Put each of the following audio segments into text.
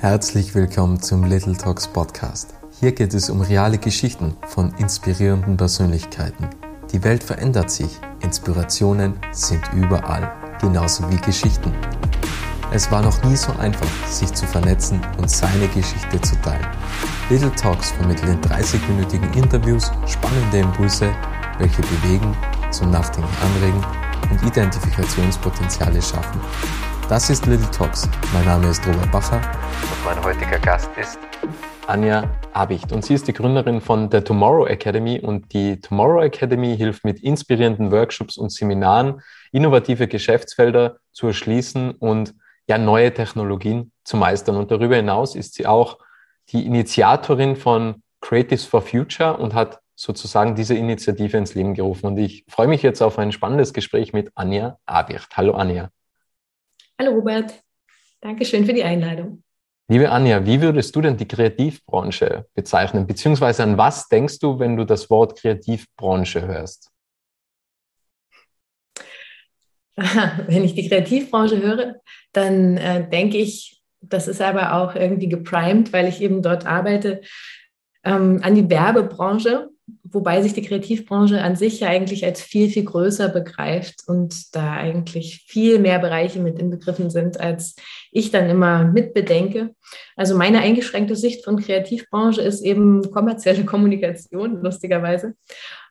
Herzlich willkommen zum Little Talks Podcast. Hier geht es um reale Geschichten von inspirierenden Persönlichkeiten. Die Welt verändert sich, Inspirationen sind überall, genauso wie Geschichten. Es war noch nie so einfach, sich zu vernetzen und seine Geschichte zu teilen. Little Talks vermitteln in 30-minütigen Interviews spannende Impulse, welche bewegen, zum Nachdenken anregen und Identifikationspotenziale schaffen. Das ist Little Talks. Mein Name ist Robert Bacher und mein heutiger Gast ist Anja Abicht. Und sie ist die Gründerin von der Tomorrow Academy. Und die Tomorrow Academy hilft mit inspirierenden Workshops und Seminaren, innovative Geschäftsfelder zu erschließen und ja, neue Technologien zu meistern. Und darüber hinaus ist sie auch die Initiatorin von Creatives for Future und hat sozusagen diese Initiative ins Leben gerufen. Und ich freue mich jetzt auf ein spannendes Gespräch mit Anja Abicht. Hallo Anja. Hallo Robert, Dankeschön für die Einladung. Liebe Anja, wie würdest du denn die Kreativbranche bezeichnen? Beziehungsweise an was denkst du, wenn du das Wort Kreativbranche hörst? Wenn ich die Kreativbranche höre, dann äh, denke ich, das ist aber auch irgendwie geprimed, weil ich eben dort arbeite, ähm, an die Werbebranche wobei sich die Kreativbranche an sich ja eigentlich als viel, viel größer begreift und da eigentlich viel mehr Bereiche mit inbegriffen sind, als ich dann immer mitbedenke. Also meine eingeschränkte Sicht von Kreativbranche ist eben kommerzielle Kommunikation, lustigerweise.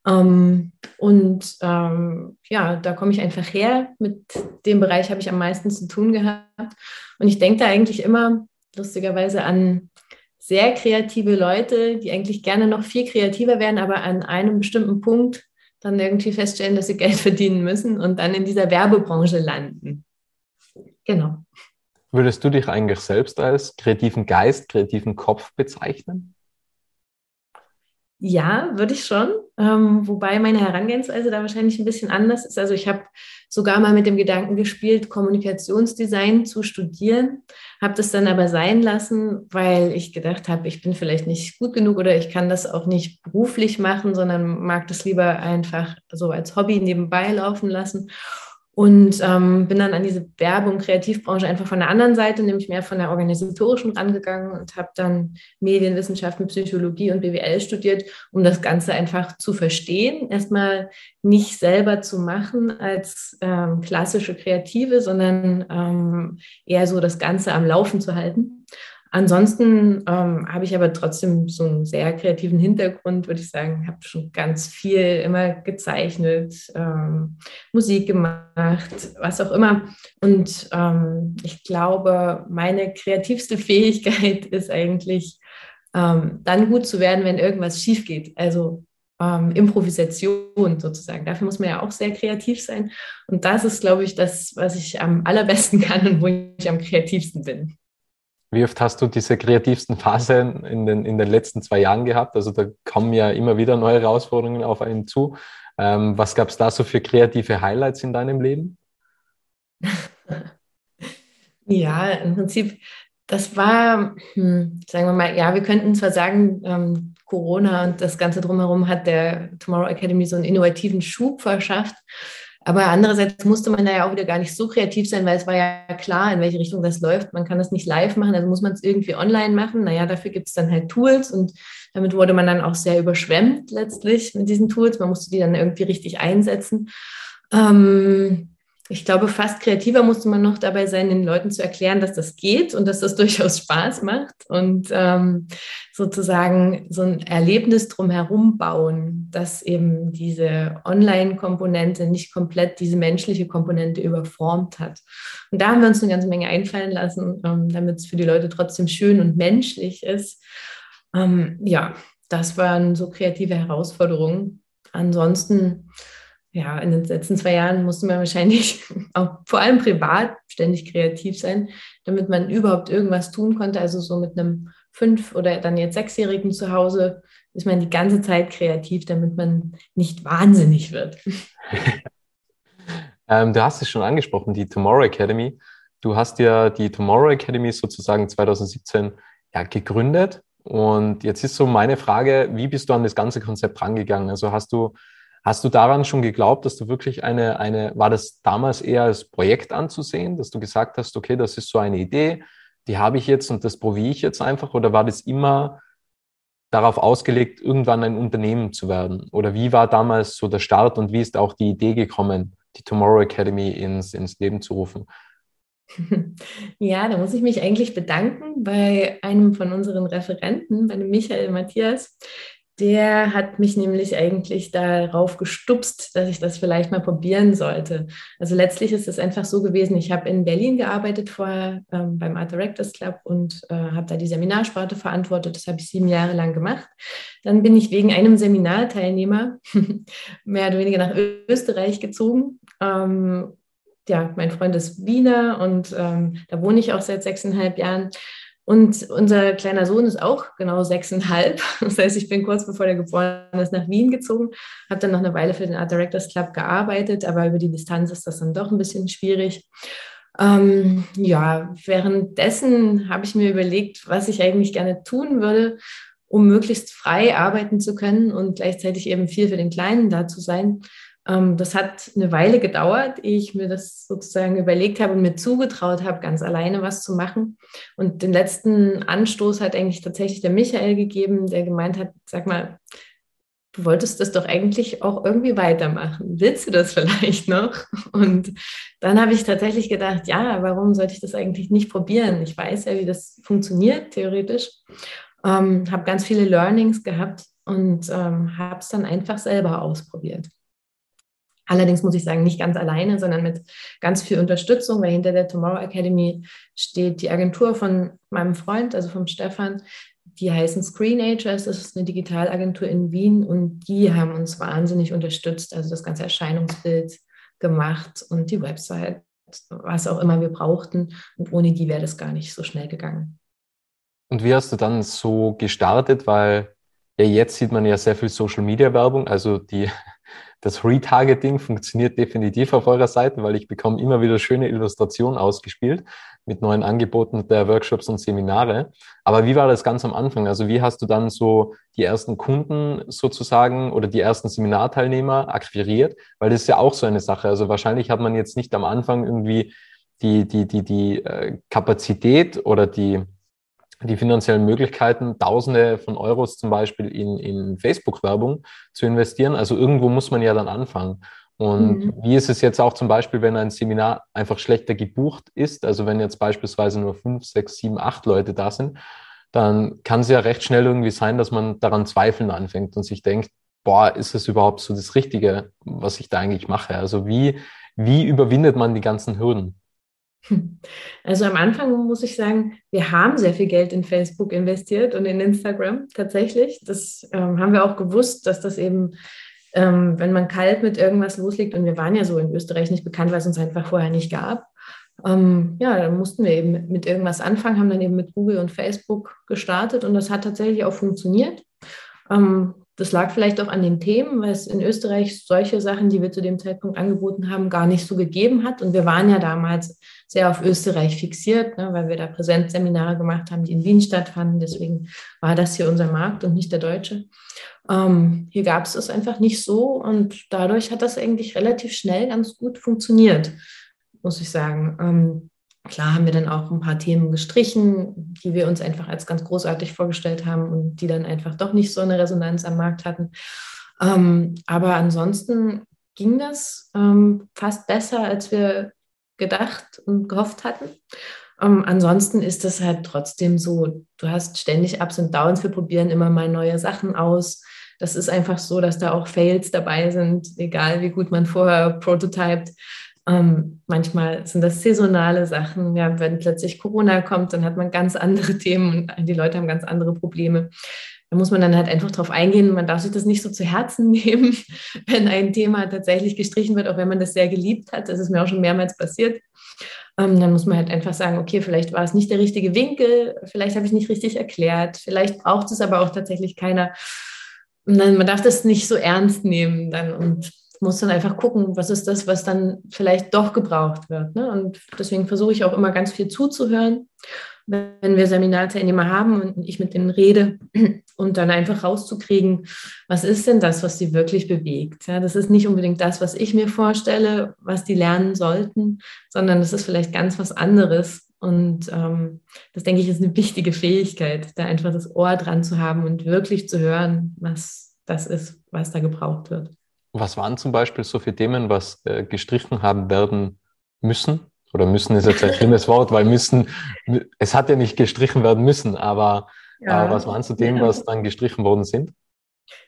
Ähm, und ähm, ja, da komme ich einfach her. Mit dem Bereich habe ich am meisten zu tun gehabt. Und ich denke da eigentlich immer lustigerweise an sehr kreative Leute, die eigentlich gerne noch viel kreativer wären, aber an einem bestimmten Punkt dann irgendwie feststellen, dass sie Geld verdienen müssen und dann in dieser Werbebranche landen. Genau. Würdest du dich eigentlich selbst als kreativen Geist, kreativen Kopf bezeichnen? Ja, würde ich schon. Ähm, wobei meine Herangehensweise da wahrscheinlich ein bisschen anders ist. Also ich habe sogar mal mit dem Gedanken gespielt, Kommunikationsdesign zu studieren, habe das dann aber sein lassen, weil ich gedacht habe, ich bin vielleicht nicht gut genug oder ich kann das auch nicht beruflich machen, sondern mag das lieber einfach so als Hobby nebenbei laufen lassen. Und ähm, bin dann an diese Werbung, Kreativbranche einfach von der anderen Seite, nämlich mehr von der organisatorischen rangegangen und habe dann Medienwissenschaften, Psychologie und BWL studiert, um das Ganze einfach zu verstehen. Erstmal nicht selber zu machen als ähm, klassische Kreative, sondern ähm, eher so das Ganze am Laufen zu halten. Ansonsten ähm, habe ich aber trotzdem so einen sehr kreativen Hintergrund, würde ich sagen. Ich habe schon ganz viel immer gezeichnet, ähm, Musik gemacht, was auch immer. Und ähm, ich glaube, meine kreativste Fähigkeit ist eigentlich, ähm, dann gut zu werden, wenn irgendwas schief geht. Also ähm, Improvisation sozusagen. Dafür muss man ja auch sehr kreativ sein. Und das ist, glaube ich, das, was ich am allerbesten kann und wo ich am kreativsten bin. Wie oft hast du diese kreativsten Phasen in den, in den letzten zwei Jahren gehabt? Also da kommen ja immer wieder neue Herausforderungen auf einen zu. Ähm, was gab es da so für kreative Highlights in deinem Leben? ja, im Prinzip, das war, hm, sagen wir mal, ja, wir könnten zwar sagen, ähm, Corona und das Ganze drumherum hat der Tomorrow Academy so einen innovativen Schub verschafft. Aber andererseits musste man da ja auch wieder gar nicht so kreativ sein, weil es war ja klar, in welche Richtung das läuft. Man kann das nicht live machen, also muss man es irgendwie online machen. Naja, dafür gibt es dann halt Tools und damit wurde man dann auch sehr überschwemmt letztlich mit diesen Tools. Man musste die dann irgendwie richtig einsetzen. Ähm, ich glaube, fast kreativer musste man noch dabei sein, den Leuten zu erklären, dass das geht und dass das durchaus Spaß macht und ähm, sozusagen so ein Erlebnis drumherum bauen, dass eben diese Online-Komponente nicht komplett diese menschliche Komponente überformt hat. Und da haben wir uns eine ganze Menge einfallen lassen, ähm, damit es für die Leute trotzdem schön und menschlich ist. Ähm, ja, das waren so kreative Herausforderungen. Ansonsten ja, in den letzten zwei Jahren musste man wahrscheinlich auch vor allem privat ständig kreativ sein, damit man überhaupt irgendwas tun konnte. Also so mit einem fünf- oder dann jetzt sechsjährigen zu Hause ist man die ganze Zeit kreativ, damit man nicht wahnsinnig wird. ähm, du hast es schon angesprochen, die Tomorrow Academy. Du hast ja die Tomorrow Academy sozusagen 2017 ja, gegründet. Und jetzt ist so meine Frage, wie bist du an das ganze Konzept rangegangen? Also hast du Hast du daran schon geglaubt, dass du wirklich eine, eine, war das damals eher als Projekt anzusehen, dass du gesagt hast, okay, das ist so eine Idee, die habe ich jetzt und das probiere ich jetzt einfach? Oder war das immer darauf ausgelegt, irgendwann ein Unternehmen zu werden? Oder wie war damals so der Start und wie ist auch die Idee gekommen, die Tomorrow Academy ins, ins Leben zu rufen? Ja, da muss ich mich eigentlich bedanken bei einem von unseren Referenten, bei dem Michael Matthias, der hat mich nämlich eigentlich darauf gestupst, dass ich das vielleicht mal probieren sollte. Also letztlich ist es einfach so gewesen, ich habe in Berlin gearbeitet vorher ähm, beim Art Directors Club und äh, habe da die Seminarsparte verantwortet. Das habe ich sieben Jahre lang gemacht. Dann bin ich wegen einem Seminarteilnehmer mehr oder weniger nach Österreich gezogen. Ähm, ja, mein Freund ist Wiener und ähm, da wohne ich auch seit sechseinhalb Jahren. Und unser kleiner Sohn ist auch genau sechseinhalb. Das heißt, ich bin kurz bevor der geboren ist nach Wien gezogen, habe dann noch eine Weile für den Art Directors Club gearbeitet, aber über die Distanz ist das dann doch ein bisschen schwierig. Ähm, ja, währenddessen habe ich mir überlegt, was ich eigentlich gerne tun würde, um möglichst frei arbeiten zu können und gleichzeitig eben viel für den Kleinen da zu sein. Ähm, das hat eine Weile gedauert, ehe ich mir das sozusagen überlegt habe und mir zugetraut habe, ganz alleine was zu machen. Und den letzten Anstoß hat eigentlich tatsächlich der Michael gegeben, der gemeint hat, sag mal, du wolltest das doch eigentlich auch irgendwie weitermachen. Willst du das vielleicht noch? Und dann habe ich tatsächlich gedacht, ja, warum sollte ich das eigentlich nicht probieren? Ich weiß ja, wie das funktioniert, theoretisch. Ähm, habe ganz viele Learnings gehabt und ähm, habe es dann einfach selber ausprobiert. Allerdings muss ich sagen, nicht ganz alleine, sondern mit ganz viel Unterstützung, weil hinter der Tomorrow Academy steht die Agentur von meinem Freund, also vom Stefan. Die heißen Screenagers, das ist eine Digitalagentur in Wien und die haben uns wahnsinnig unterstützt, also das ganze Erscheinungsbild gemacht und die Website, was auch immer wir brauchten. Und ohne die wäre das gar nicht so schnell gegangen. Und wie hast du dann so gestartet? Weil ja, jetzt sieht man ja sehr viel Social Media Werbung, also die das Retargeting funktioniert definitiv auf eurer Seite, weil ich bekomme immer wieder schöne Illustrationen ausgespielt mit neuen Angeboten der Workshops und Seminare. Aber wie war das ganz am Anfang? Also wie hast du dann so die ersten Kunden sozusagen oder die ersten Seminarteilnehmer akquiriert? Weil das ist ja auch so eine Sache. Also wahrscheinlich hat man jetzt nicht am Anfang irgendwie die, die, die, die äh, Kapazität oder die, die finanziellen Möglichkeiten, Tausende von Euros zum Beispiel in, in Facebook-Werbung zu investieren. Also irgendwo muss man ja dann anfangen. Und mhm. wie ist es jetzt auch zum Beispiel, wenn ein Seminar einfach schlechter gebucht ist? Also wenn jetzt beispielsweise nur fünf, sechs, sieben, acht Leute da sind, dann kann es ja recht schnell irgendwie sein, dass man daran zweifeln anfängt und sich denkt, boah, ist es überhaupt so das Richtige, was ich da eigentlich mache? Also wie, wie überwindet man die ganzen Hürden? Also am Anfang muss ich sagen, wir haben sehr viel Geld in Facebook investiert und in Instagram tatsächlich. Das ähm, haben wir auch gewusst, dass das eben, ähm, wenn man kalt mit irgendwas loslegt, und wir waren ja so in Österreich nicht bekannt, weil es uns einfach vorher nicht gab. Ähm, ja, dann mussten wir eben mit, irgendwas anfangen, haben dann eben mit Google und Facebook gestartet und das hat tatsächlich auch funktioniert. Ähm, das lag vielleicht auch an den Themen, weil es in Österreich solche Sachen, die wir zu dem Zeitpunkt angeboten haben, gar nicht so gegeben hat. Und wir waren ja damals sehr auf Österreich fixiert, ne, weil wir da Präsenzseminare gemacht haben, die in Wien stattfanden. Deswegen war das hier unser Markt und nicht der deutsche. Ähm, hier gab es das einfach nicht so und dadurch hat das eigentlich relativ schnell ganz gut funktioniert, muss ich sagen. Ähm, Klar haben wir dann auch ein paar Themen gestrichen, die wir uns einfach als ganz großartig vorgestellt haben und die dann einfach doch nicht so eine Resonanz am Markt hatten. Ähm, aber ansonsten ging das ähm, fast besser, als wir gedacht und gehofft hatten. Ähm, ansonsten ist das halt trotzdem so, du hast ständig Ups und Downs, wir probieren immer mal neue Sachen aus. Das ist einfach so, dass da auch Fails dabei sind, egal wie gut man vorher prototypt. Ähm, manchmal sind das saisonale Sachen. Ja, wenn plötzlich Corona kommt, dann hat man ganz andere Themen und die Leute haben ganz andere Probleme. Da muss man dann halt einfach drauf eingehen. Man darf sich das nicht so zu Herzen nehmen, wenn ein Thema tatsächlich gestrichen wird, auch wenn man das sehr geliebt hat. Das ist mir auch schon mehrmals passiert. Ähm, dann muss man halt einfach sagen, okay, vielleicht war es nicht der richtige Winkel, vielleicht habe ich nicht richtig erklärt, vielleicht braucht es aber auch tatsächlich keiner. Und dann, man darf das nicht so ernst nehmen dann und muss dann einfach gucken, was ist das, was dann vielleicht doch gebraucht wird. Ne? Und deswegen versuche ich auch immer ganz viel zuzuhören, wenn wir Seminarteilnehmer haben und ich mit denen rede und dann einfach rauszukriegen, was ist denn das, was sie wirklich bewegt. Ja, das ist nicht unbedingt das, was ich mir vorstelle, was die lernen sollten, sondern das ist vielleicht ganz was anderes. Und ähm, das, denke ich, ist eine wichtige Fähigkeit, da einfach das Ohr dran zu haben und wirklich zu hören, was das ist, was da gebraucht wird. Was waren zum Beispiel so viele Themen, was äh, gestrichen haben werden müssen? Oder müssen ist jetzt ein schlimmes Wort, weil müssen, es hat ja nicht gestrichen werden müssen, aber, ja. aber was waren so Themen, was dann gestrichen worden sind?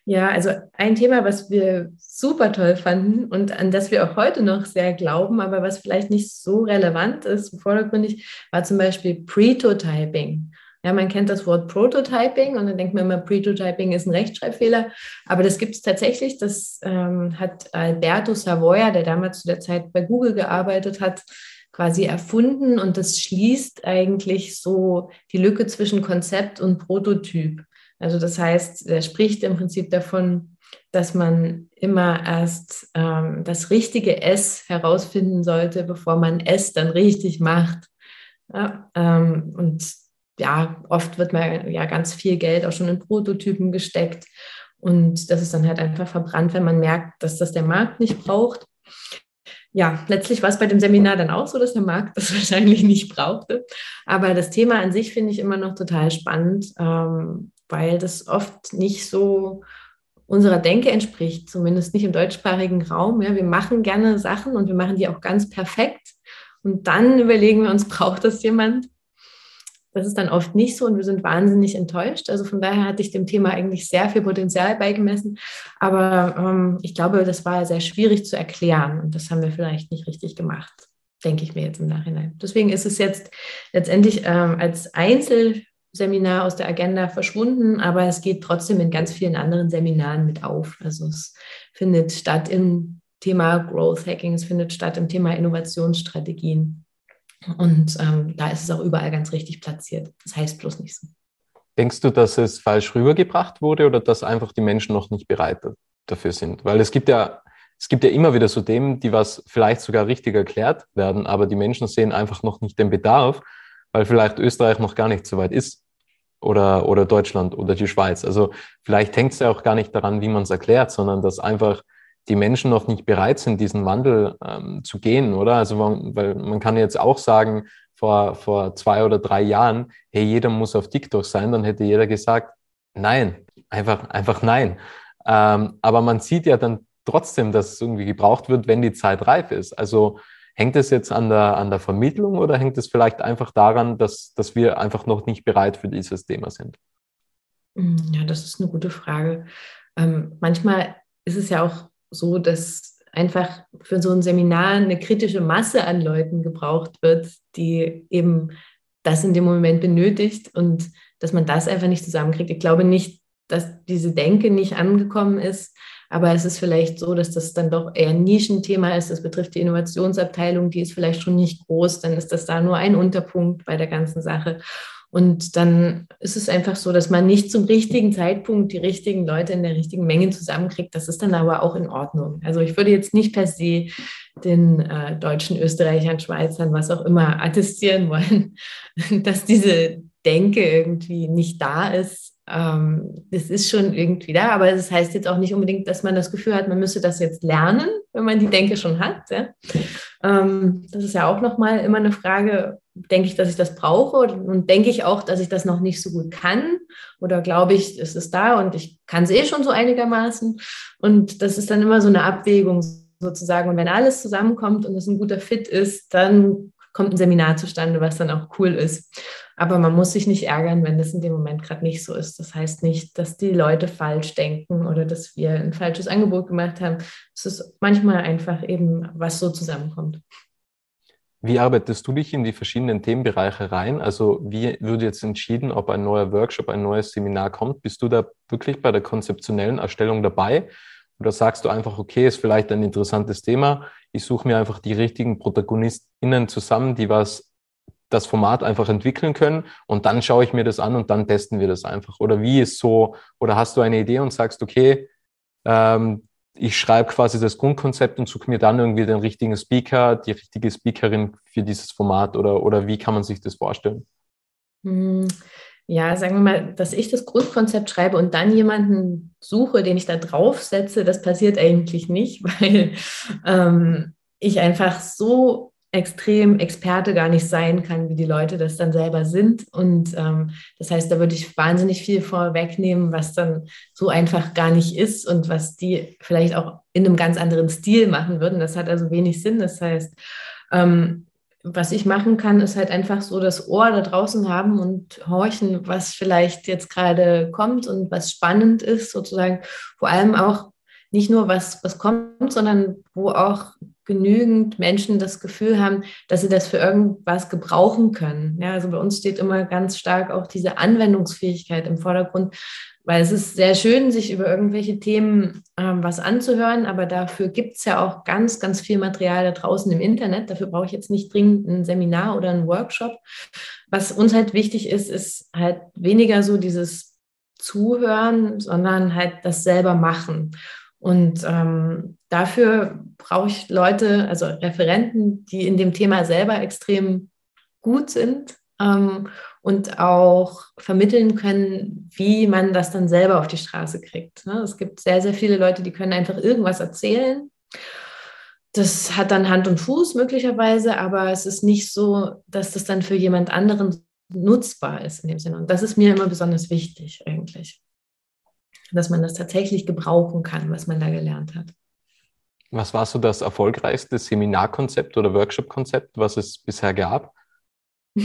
Ja, also ein Thema, was wir super toll fanden und an das wir auch heute noch sehr glauben, aber was vielleicht nicht so relevant ist, vordergründig, war zum Beispiel Pretotyping. Ja, man kennt das Wort Prototyping und dann denkt man immer, Pretotyping ist ein Rechtschreibfehler. Aber das gibt es tatsächlich. Das ähm, hat Alberto Savoia, der damals zu der Zeit bei Google gearbeitet hat, quasi erfunden. Und das schließt eigentlich so die Lücke zwischen Konzept und Prototyp. Also das heißt, er spricht im Prinzip davon, dass man immer erst ähm, das richtige S herausfinden sollte, bevor man S dann richtig macht. Ja, ähm, und ja, oft wird man ja ganz viel Geld auch schon in Prototypen gesteckt. Und das ist dann halt einfach verbrannt, wenn man merkt, dass das der Markt nicht braucht. Ja, letztlich war es bei dem Seminar dann auch so, dass der Markt das wahrscheinlich nicht brauchte. Aber das Thema an sich finde ich immer noch total spannend, ähm, weil das oft nicht so unserer Denke entspricht, zumindest nicht im deutschsprachigen Raum. Ja, wir machen gerne Sachen und wir machen die auch ganz perfekt. Und dann überlegen wir uns, braucht das jemand? Das ist dann oft nicht so und wir sind wahnsinnig enttäuscht. Also von daher hatte ich dem Thema eigentlich sehr viel Potenzial beigemessen. Aber ähm, ich glaube, das war sehr schwierig zu erklären und das haben wir vielleicht nicht richtig gemacht, denke ich mir jetzt im Nachhinein. Deswegen ist es jetzt letztendlich ähm, als Einzelseminar aus der Agenda verschwunden, aber es geht trotzdem in ganz vielen anderen Seminaren mit auf. Also es findet statt im Thema Growth Hacking, es findet statt im Thema Innovationsstrategien. Und ähm, da ist es auch überall ganz richtig platziert. Das heißt bloß nichts. Denkst du, dass es falsch rübergebracht wurde oder dass einfach die Menschen noch nicht bereit dafür sind? Weil es gibt ja, es gibt ja immer wieder so Themen, die was vielleicht sogar richtig erklärt werden, aber die Menschen sehen einfach noch nicht den Bedarf, weil vielleicht Österreich noch gar nicht so weit ist oder, oder Deutschland oder die Schweiz. Also vielleicht hängt es ja auch gar nicht daran, wie man es erklärt, sondern dass einfach die Menschen noch nicht bereit sind, diesen Wandel ähm, zu gehen, oder? Also, weil man kann jetzt auch sagen, vor, vor zwei oder drei Jahren, hey, jeder muss auf TikTok sein, dann hätte jeder gesagt, nein, einfach, einfach nein. Ähm, aber man sieht ja dann trotzdem, dass es irgendwie gebraucht wird, wenn die Zeit reif ist. Also hängt es jetzt an der, an der Vermittlung oder hängt es vielleicht einfach daran, dass, dass wir einfach noch nicht bereit für dieses Thema sind? Ja, das ist eine gute Frage. Ähm, manchmal ist es ja auch so, dass einfach für so ein Seminar eine kritische Masse an Leuten gebraucht wird, die eben das in dem Moment benötigt und dass man das einfach nicht zusammenkriegt. Ich glaube nicht, dass diese Denke nicht angekommen ist, aber es ist vielleicht so, dass das dann doch eher ein Nischenthema ist. Das betrifft die Innovationsabteilung, die ist vielleicht schon nicht groß, dann ist das da nur ein Unterpunkt bei der ganzen Sache. Und dann ist es einfach so, dass man nicht zum richtigen Zeitpunkt die richtigen Leute in der richtigen Menge zusammenkriegt. Das ist dann aber auch in Ordnung. Also ich würde jetzt nicht per se den äh, Deutschen, Österreichern, Schweizern, was auch immer, attestieren wollen, dass diese Denke irgendwie nicht da ist. Ähm, ist schon irgendwie da, aber das heißt jetzt auch nicht unbedingt, dass man das Gefühl hat, man müsse das jetzt lernen, wenn man die Denke schon hat. Ja? Ähm, das ist ja auch nochmal immer eine Frage, denke ich, dass ich das brauche und denke ich auch, dass ich das noch nicht so gut kann oder glaube ich, es ist da und ich kann es eh schon so einigermaßen und das ist dann immer so eine Abwägung sozusagen und wenn alles zusammenkommt und es ein guter Fit ist, dann kommt ein Seminar zustande, was dann auch cool ist. Aber man muss sich nicht ärgern, wenn das in dem Moment gerade nicht so ist. Das heißt nicht, dass die Leute falsch denken oder dass wir ein falsches Angebot gemacht haben. Es ist manchmal einfach eben, was so zusammenkommt. Wie arbeitest du dich in die verschiedenen Themenbereiche rein? Also wie wird jetzt entschieden, ob ein neuer Workshop, ein neues Seminar kommt? Bist du da wirklich bei der konzeptionellen Erstellung dabei? Oder sagst du einfach, okay, ist vielleicht ein interessantes Thema. Ich suche mir einfach die richtigen ProtagonistInnen zusammen, die was das Format einfach entwickeln können und dann schaue ich mir das an und dann testen wir das einfach. Oder wie ist so, oder hast du eine Idee und sagst, okay, ähm, ich schreibe quasi das Grundkonzept und suche mir dann irgendwie den richtigen Speaker, die richtige Speakerin für dieses Format oder, oder wie kann man sich das vorstellen? Hm, ja, sagen wir mal, dass ich das Grundkonzept schreibe und dann jemanden suche, den ich da draufsetze, das passiert eigentlich nicht, weil ähm, ich einfach so extrem Experte gar nicht sein kann, wie die Leute das dann selber sind. Und ähm, das heißt, da würde ich wahnsinnig viel vorwegnehmen, was dann so einfach gar nicht ist und was die vielleicht auch in einem ganz anderen Stil machen würden. Das hat also wenig Sinn. Das heißt, ähm, was ich machen kann, ist halt einfach so das Ohr da draußen haben und horchen, was vielleicht jetzt gerade kommt und was spannend ist, sozusagen. Vor allem auch nicht nur was, was kommt, sondern wo auch genügend Menschen das Gefühl haben, dass sie das für irgendwas gebrauchen können. Ja, also bei uns steht immer ganz stark auch diese Anwendungsfähigkeit im Vordergrund, weil es ist sehr schön, sich über irgendwelche Themen ähm, was anzuhören, aber dafür gibt es ja auch ganz, ganz viel Material da draußen im Internet. Dafür brauche ich jetzt nicht dringend ein Seminar oder einen Workshop. Was uns halt wichtig ist, ist halt weniger so dieses Zuhören, sondern halt das selber machen. Und ähm, dafür brauche ich Leute, also Referenten, die in dem Thema selber extrem gut sind ähm, und auch vermitteln können, wie man das dann selber auf die Straße kriegt. Ne? Es gibt sehr, sehr viele Leute, die können einfach irgendwas erzählen. Das hat dann Hand und Fuß möglicherweise, aber es ist nicht so, dass das dann für jemand anderen nutzbar ist in dem Sinne. Und das ist mir immer besonders wichtig eigentlich dass man das tatsächlich gebrauchen kann, was man da gelernt hat. Was war so das erfolgreichste Seminarkonzept oder Workshop-Konzept, was es bisher gab?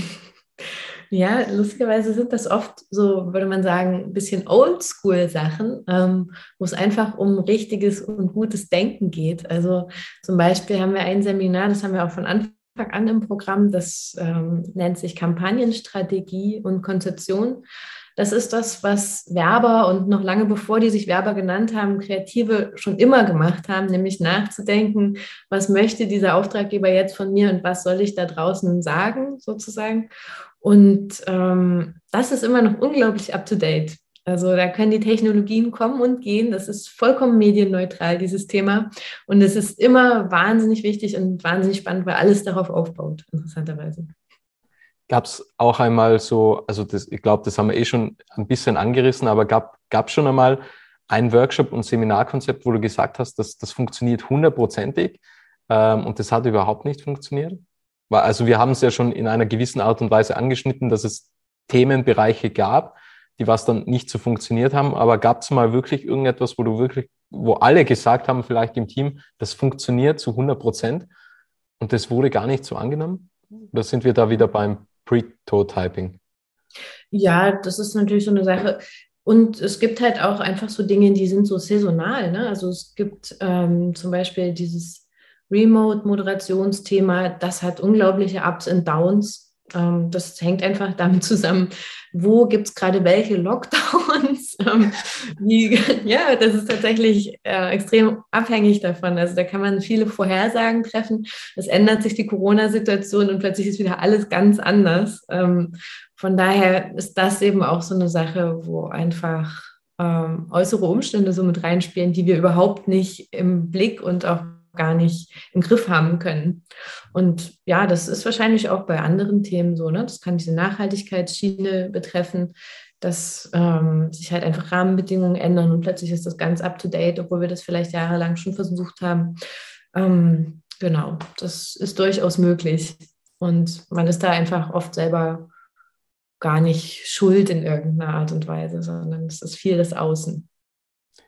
Ja, lustigerweise sind das oft so, würde man sagen, ein bisschen Oldschool-Sachen, ähm, wo es einfach um richtiges und gutes Denken geht. Also zum Beispiel haben wir ein Seminar, das haben wir auch von Anfang an im Programm, das ähm, nennt sich Kampagnenstrategie und Konzeption. Das ist das, was Werber und noch lange bevor die sich Werber genannt haben, Kreative schon immer gemacht haben, nämlich nachzudenken, was möchte dieser Auftraggeber jetzt von mir und was soll ich da draußen sagen, sozusagen. Und ähm, das ist immer noch unglaublich up-to-date. Also da können die Technologien kommen und gehen. Das ist vollkommen medienneutral, dieses Thema. Und es ist immer wahnsinnig wichtig und wahnsinnig spannend, weil alles darauf aufbaut, interessanterweise gab es auch einmal so, also das, ich glaube, das haben wir eh schon ein bisschen angerissen, aber gab es schon einmal ein Workshop und Seminarkonzept, wo du gesagt hast, dass das funktioniert hundertprozentig ähm, und das hat überhaupt nicht funktioniert? Weil, also wir haben es ja schon in einer gewissen Art und Weise angeschnitten, dass es Themenbereiche gab, die was dann nicht so funktioniert haben, aber gab es mal wirklich irgendetwas, wo du wirklich, wo alle gesagt haben, vielleicht im Team, das funktioniert zu 100 Prozent und das wurde gar nicht so angenommen? Oder sind wir da wieder beim Pre-Toe-Typing? Ja, das ist natürlich so eine Sache. Und es gibt halt auch einfach so Dinge, die sind so saisonal. Ne? Also es gibt ähm, zum Beispiel dieses Remote-Moderationsthema, das hat unglaubliche Ups und Downs. Ähm, das hängt einfach damit zusammen, wo gibt es gerade welche Lockdowns. Ähm, wie, ja, das ist tatsächlich äh, extrem abhängig davon. Also da kann man viele Vorhersagen treffen. Es ändert sich die Corona-Situation und plötzlich ist wieder alles ganz anders. Ähm, von daher ist das eben auch so eine Sache, wo einfach ähm, äußere Umstände so mit reinspielen, die wir überhaupt nicht im Blick und auch gar nicht im Griff haben können. Und ja, das ist wahrscheinlich auch bei anderen Themen so. Ne? Das kann diese Nachhaltigkeitsschiene betreffen, dass ähm, sich halt einfach Rahmenbedingungen ändern und plötzlich ist das ganz up-to-date, obwohl wir das vielleicht jahrelang schon versucht haben. Ähm, genau, das ist durchaus möglich. Und man ist da einfach oft selber gar nicht schuld in irgendeiner Art und Weise, sondern es ist viel das Außen.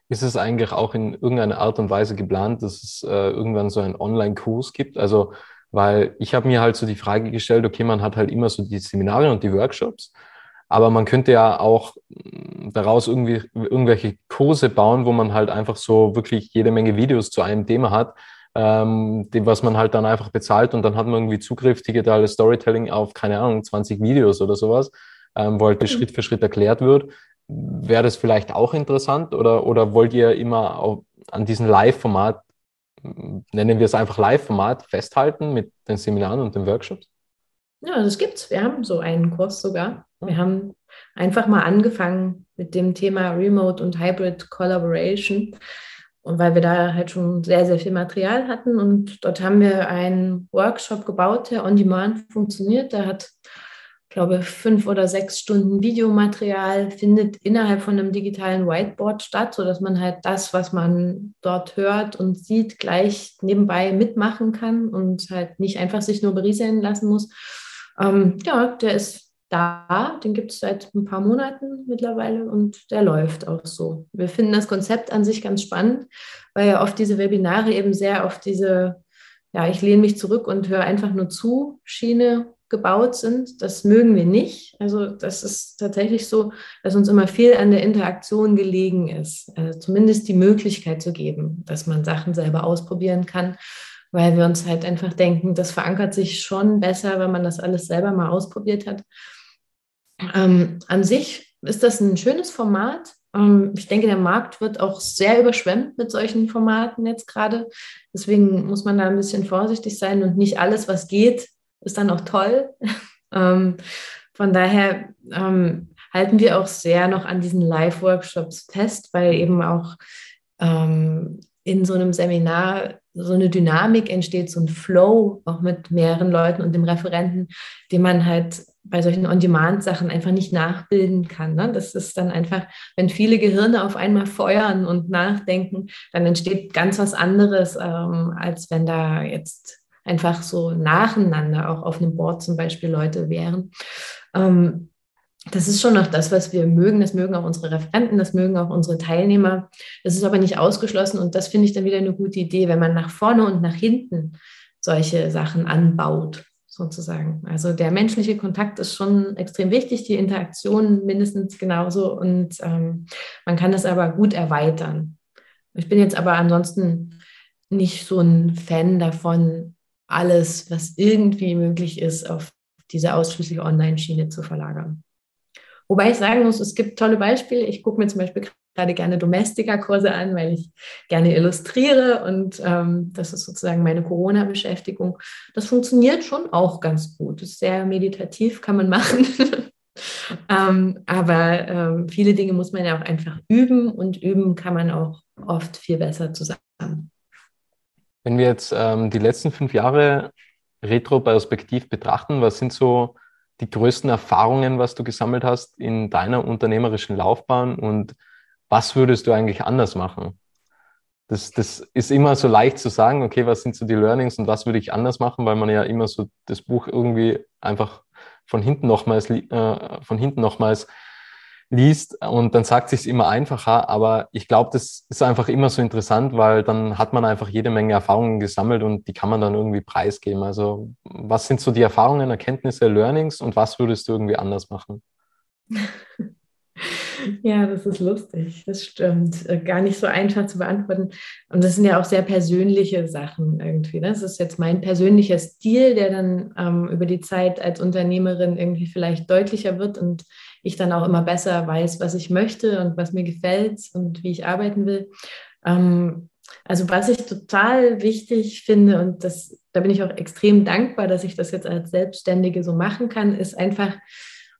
Ist es eigentlich auch in irgendeiner Art und Weise geplant, dass es äh, irgendwann so einen Online-Kurs gibt? Also, weil ich habe mir halt so die Frage gestellt, okay, man hat halt immer so die Seminare und die Workshops, aber man könnte ja auch mm, daraus irgendwie irgendwelche Kurse bauen, wo man halt einfach so wirklich jede Menge Videos zu einem Thema hat, ähm, dem, was man halt dann einfach bezahlt und dann hat man irgendwie Zugriff, digitales Storytelling auf, keine Ahnung, 20 Videos oder sowas, ähm, wo halt das mhm. Schritt für Schritt erklärt wird. Wäre das vielleicht auch interessant oder, oder wollt ihr immer an diesem Live-Format, nennen wir es einfach Live-Format, festhalten mit den Seminaren und den Workshops? Ja, das gibt's. Wir haben so einen Kurs sogar. Wir haben einfach mal angefangen mit dem Thema Remote und Hybrid Collaboration. Und weil wir da halt schon sehr, sehr viel Material hatten und dort haben wir einen Workshop gebaut, der on demand funktioniert. Der hat glaube, fünf oder sechs Stunden Videomaterial findet innerhalb von einem digitalen Whiteboard statt, sodass man halt das, was man dort hört und sieht, gleich nebenbei mitmachen kann und halt nicht einfach sich nur berieseln lassen muss. Ähm, ja, der ist da, den gibt es seit ein paar Monaten mittlerweile und der läuft auch so. Wir finden das Konzept an sich ganz spannend, weil ja oft diese Webinare eben sehr auf diese, ja, ich lehne mich zurück und höre einfach nur zu, Schiene gebaut sind. Das mögen wir nicht. Also das ist tatsächlich so, dass uns immer viel an der Interaktion gelegen ist. Also zumindest die Möglichkeit zu geben, dass man Sachen selber ausprobieren kann, weil wir uns halt einfach denken, das verankert sich schon besser, wenn man das alles selber mal ausprobiert hat. Ähm, an sich ist das ein schönes Format. Ähm, ich denke, der Markt wird auch sehr überschwemmt mit solchen Formaten jetzt gerade. Deswegen muss man da ein bisschen vorsichtig sein und nicht alles, was geht, ist dann auch toll. ähm, von daher ähm, halten wir auch sehr noch an diesen Live-Workshops fest, weil eben auch ähm, in so einem Seminar so eine Dynamik entsteht, so ein Flow auch mit mehreren Leuten und dem Referenten, den man halt bei solchen On-Demand-Sachen einfach nicht nachbilden kann. Ne? Das ist dann einfach, wenn viele Gehirne auf einmal feuern und nachdenken, dann entsteht ganz was anderes, ähm, als wenn da jetzt einfach so nacheinander auch auf einem Board zum Beispiel Leute wären. Ähm, das ist schon noch das, was wir mögen. Das mögen auch unsere Referenten, das mögen auch unsere Teilnehmer. Das ist aber nicht ausgeschlossen und das finde ich dann wieder eine gute Idee, wenn man nach vorne und nach hinten solche Sachen anbaut, sozusagen. Also der menschliche Kontakt ist schon extrem wichtig, die Interaktion mindestens genauso und ähm, man kann das aber gut erweitern. Ich bin jetzt aber ansonsten nicht so ein Fan davon, alles, was irgendwie möglich ist, auf diese ausschließlich Online-Schiene zu verlagern. Wobei ich sagen muss, es gibt tolle Beispiele. Ich gucke mir zum Beispiel gerade gerne Domestika-Kurse an, weil ich gerne illustriere und ähm, das ist sozusagen meine Corona-Beschäftigung. Das funktioniert schon auch ganz gut. Das ist sehr meditativ, kann man machen. ähm, aber ähm, viele Dinge muss man ja auch einfach üben und üben kann man auch oft viel besser zusammen. Wenn wir jetzt ähm, die letzten fünf Jahre retroperspektiv betrachten, was sind so die größten Erfahrungen, was du gesammelt hast in deiner unternehmerischen Laufbahn und was würdest du eigentlich anders machen? Das, das ist immer so leicht zu sagen, okay, was sind so die Learnings und was würde ich anders machen, weil man ja immer so das Buch irgendwie einfach von hinten nochmals, äh, von hinten nochmals liest und dann sagt sich immer einfacher, aber ich glaube, das ist einfach immer so interessant, weil dann hat man einfach jede Menge Erfahrungen gesammelt und die kann man dann irgendwie preisgeben. Also was sind so die Erfahrungen, Erkenntnisse, Learnings und was würdest du irgendwie anders machen? Ja, das ist lustig, das stimmt. Äh, gar nicht so einfach zu beantworten. Und das sind ja auch sehr persönliche Sachen irgendwie. Ne? Das ist jetzt mein persönlicher Stil, der dann ähm, über die Zeit als Unternehmerin irgendwie vielleicht deutlicher wird und ich dann auch immer besser weiß, was ich möchte und was mir gefällt und wie ich arbeiten will. Ähm, also was ich total wichtig finde und das, da bin ich auch extrem dankbar, dass ich das jetzt als Selbstständige so machen kann, ist einfach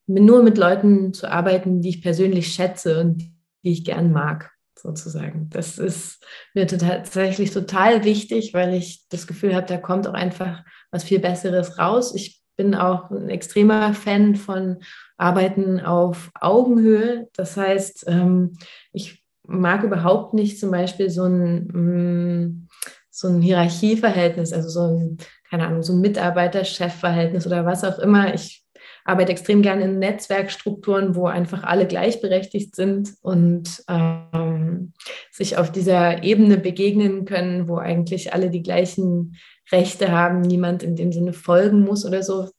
nur mit Leuten zu arbeiten, die ich persönlich schätze und die ich gern mag, sozusagen. Das ist mir tatsächlich total wichtig, weil ich das Gefühl habe, da kommt auch einfach was viel Besseres raus. Ich bin auch ein extremer Fan von Arbeiten auf Augenhöhe. Das heißt, ähm, ich mag überhaupt nicht zum Beispiel so ein, mm, so ein Hierarchieverhältnis, also so ein, keine Ahnung, so ein Mitarbeiter-Chef-Verhältnis oder was auch immer. Ich arbeite extrem gerne in Netzwerkstrukturen, wo einfach alle gleichberechtigt sind und ähm, sich auf dieser Ebene begegnen können, wo eigentlich alle die gleichen Rechte haben, niemand in dem Sinne folgen muss oder so.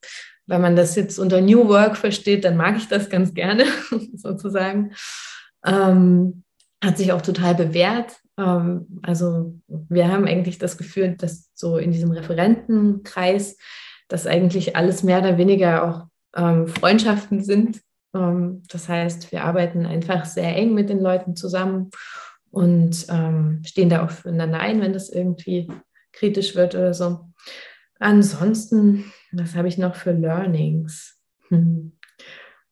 Wenn man das jetzt unter New Work versteht, dann mag ich das ganz gerne, sozusagen. Ähm, hat sich auch total bewährt. Ähm, also wir haben eigentlich das Gefühl, dass so in diesem Referentenkreis, dass eigentlich alles mehr oder weniger auch ähm, Freundschaften sind. Ähm, das heißt, wir arbeiten einfach sehr eng mit den Leuten zusammen und ähm, stehen da auch füreinander ein, wenn das irgendwie kritisch wird oder so. Ansonsten, was habe ich noch für Learnings? Hm.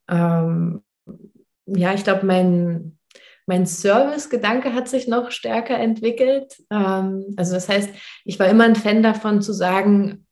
Ähm, ja, ich glaube, mein, mein Service-Gedanke hat sich noch stärker entwickelt. Ähm, also das heißt, ich war immer ein Fan davon zu sagen,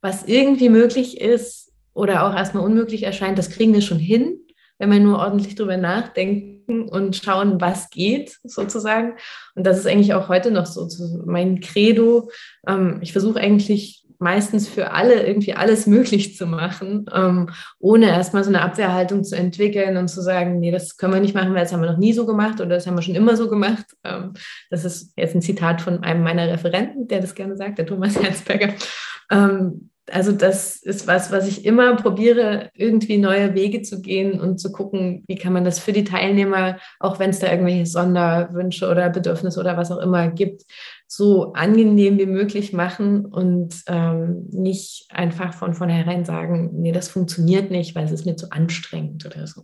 was irgendwie möglich ist, oder auch erstmal unmöglich erscheint, das kriegen wir schon hin, wenn wir nur ordentlich drüber nachdenken und schauen, was geht, sozusagen. Und das ist eigentlich auch heute noch so mein Credo. Ähm, ich versuche eigentlich meistens für alle irgendwie alles möglich zu machen, ähm, ohne erstmal so eine Abwehrhaltung zu entwickeln und zu sagen, nee, das können wir nicht machen, weil das haben wir noch nie so gemacht oder das haben wir schon immer so gemacht. Ähm, das ist jetzt ein Zitat von einem meiner Referenten, der das gerne sagt, der Thomas Herzberger. Ähm, also das ist was, was ich immer probiere, irgendwie neue Wege zu gehen und zu gucken, wie kann man das für die Teilnehmer, auch wenn es da irgendwelche Sonderwünsche oder Bedürfnisse oder was auch immer gibt, so angenehm wie möglich machen und ähm, nicht einfach von vornherein sagen, nee, das funktioniert nicht, weil es ist mir zu anstrengend oder so.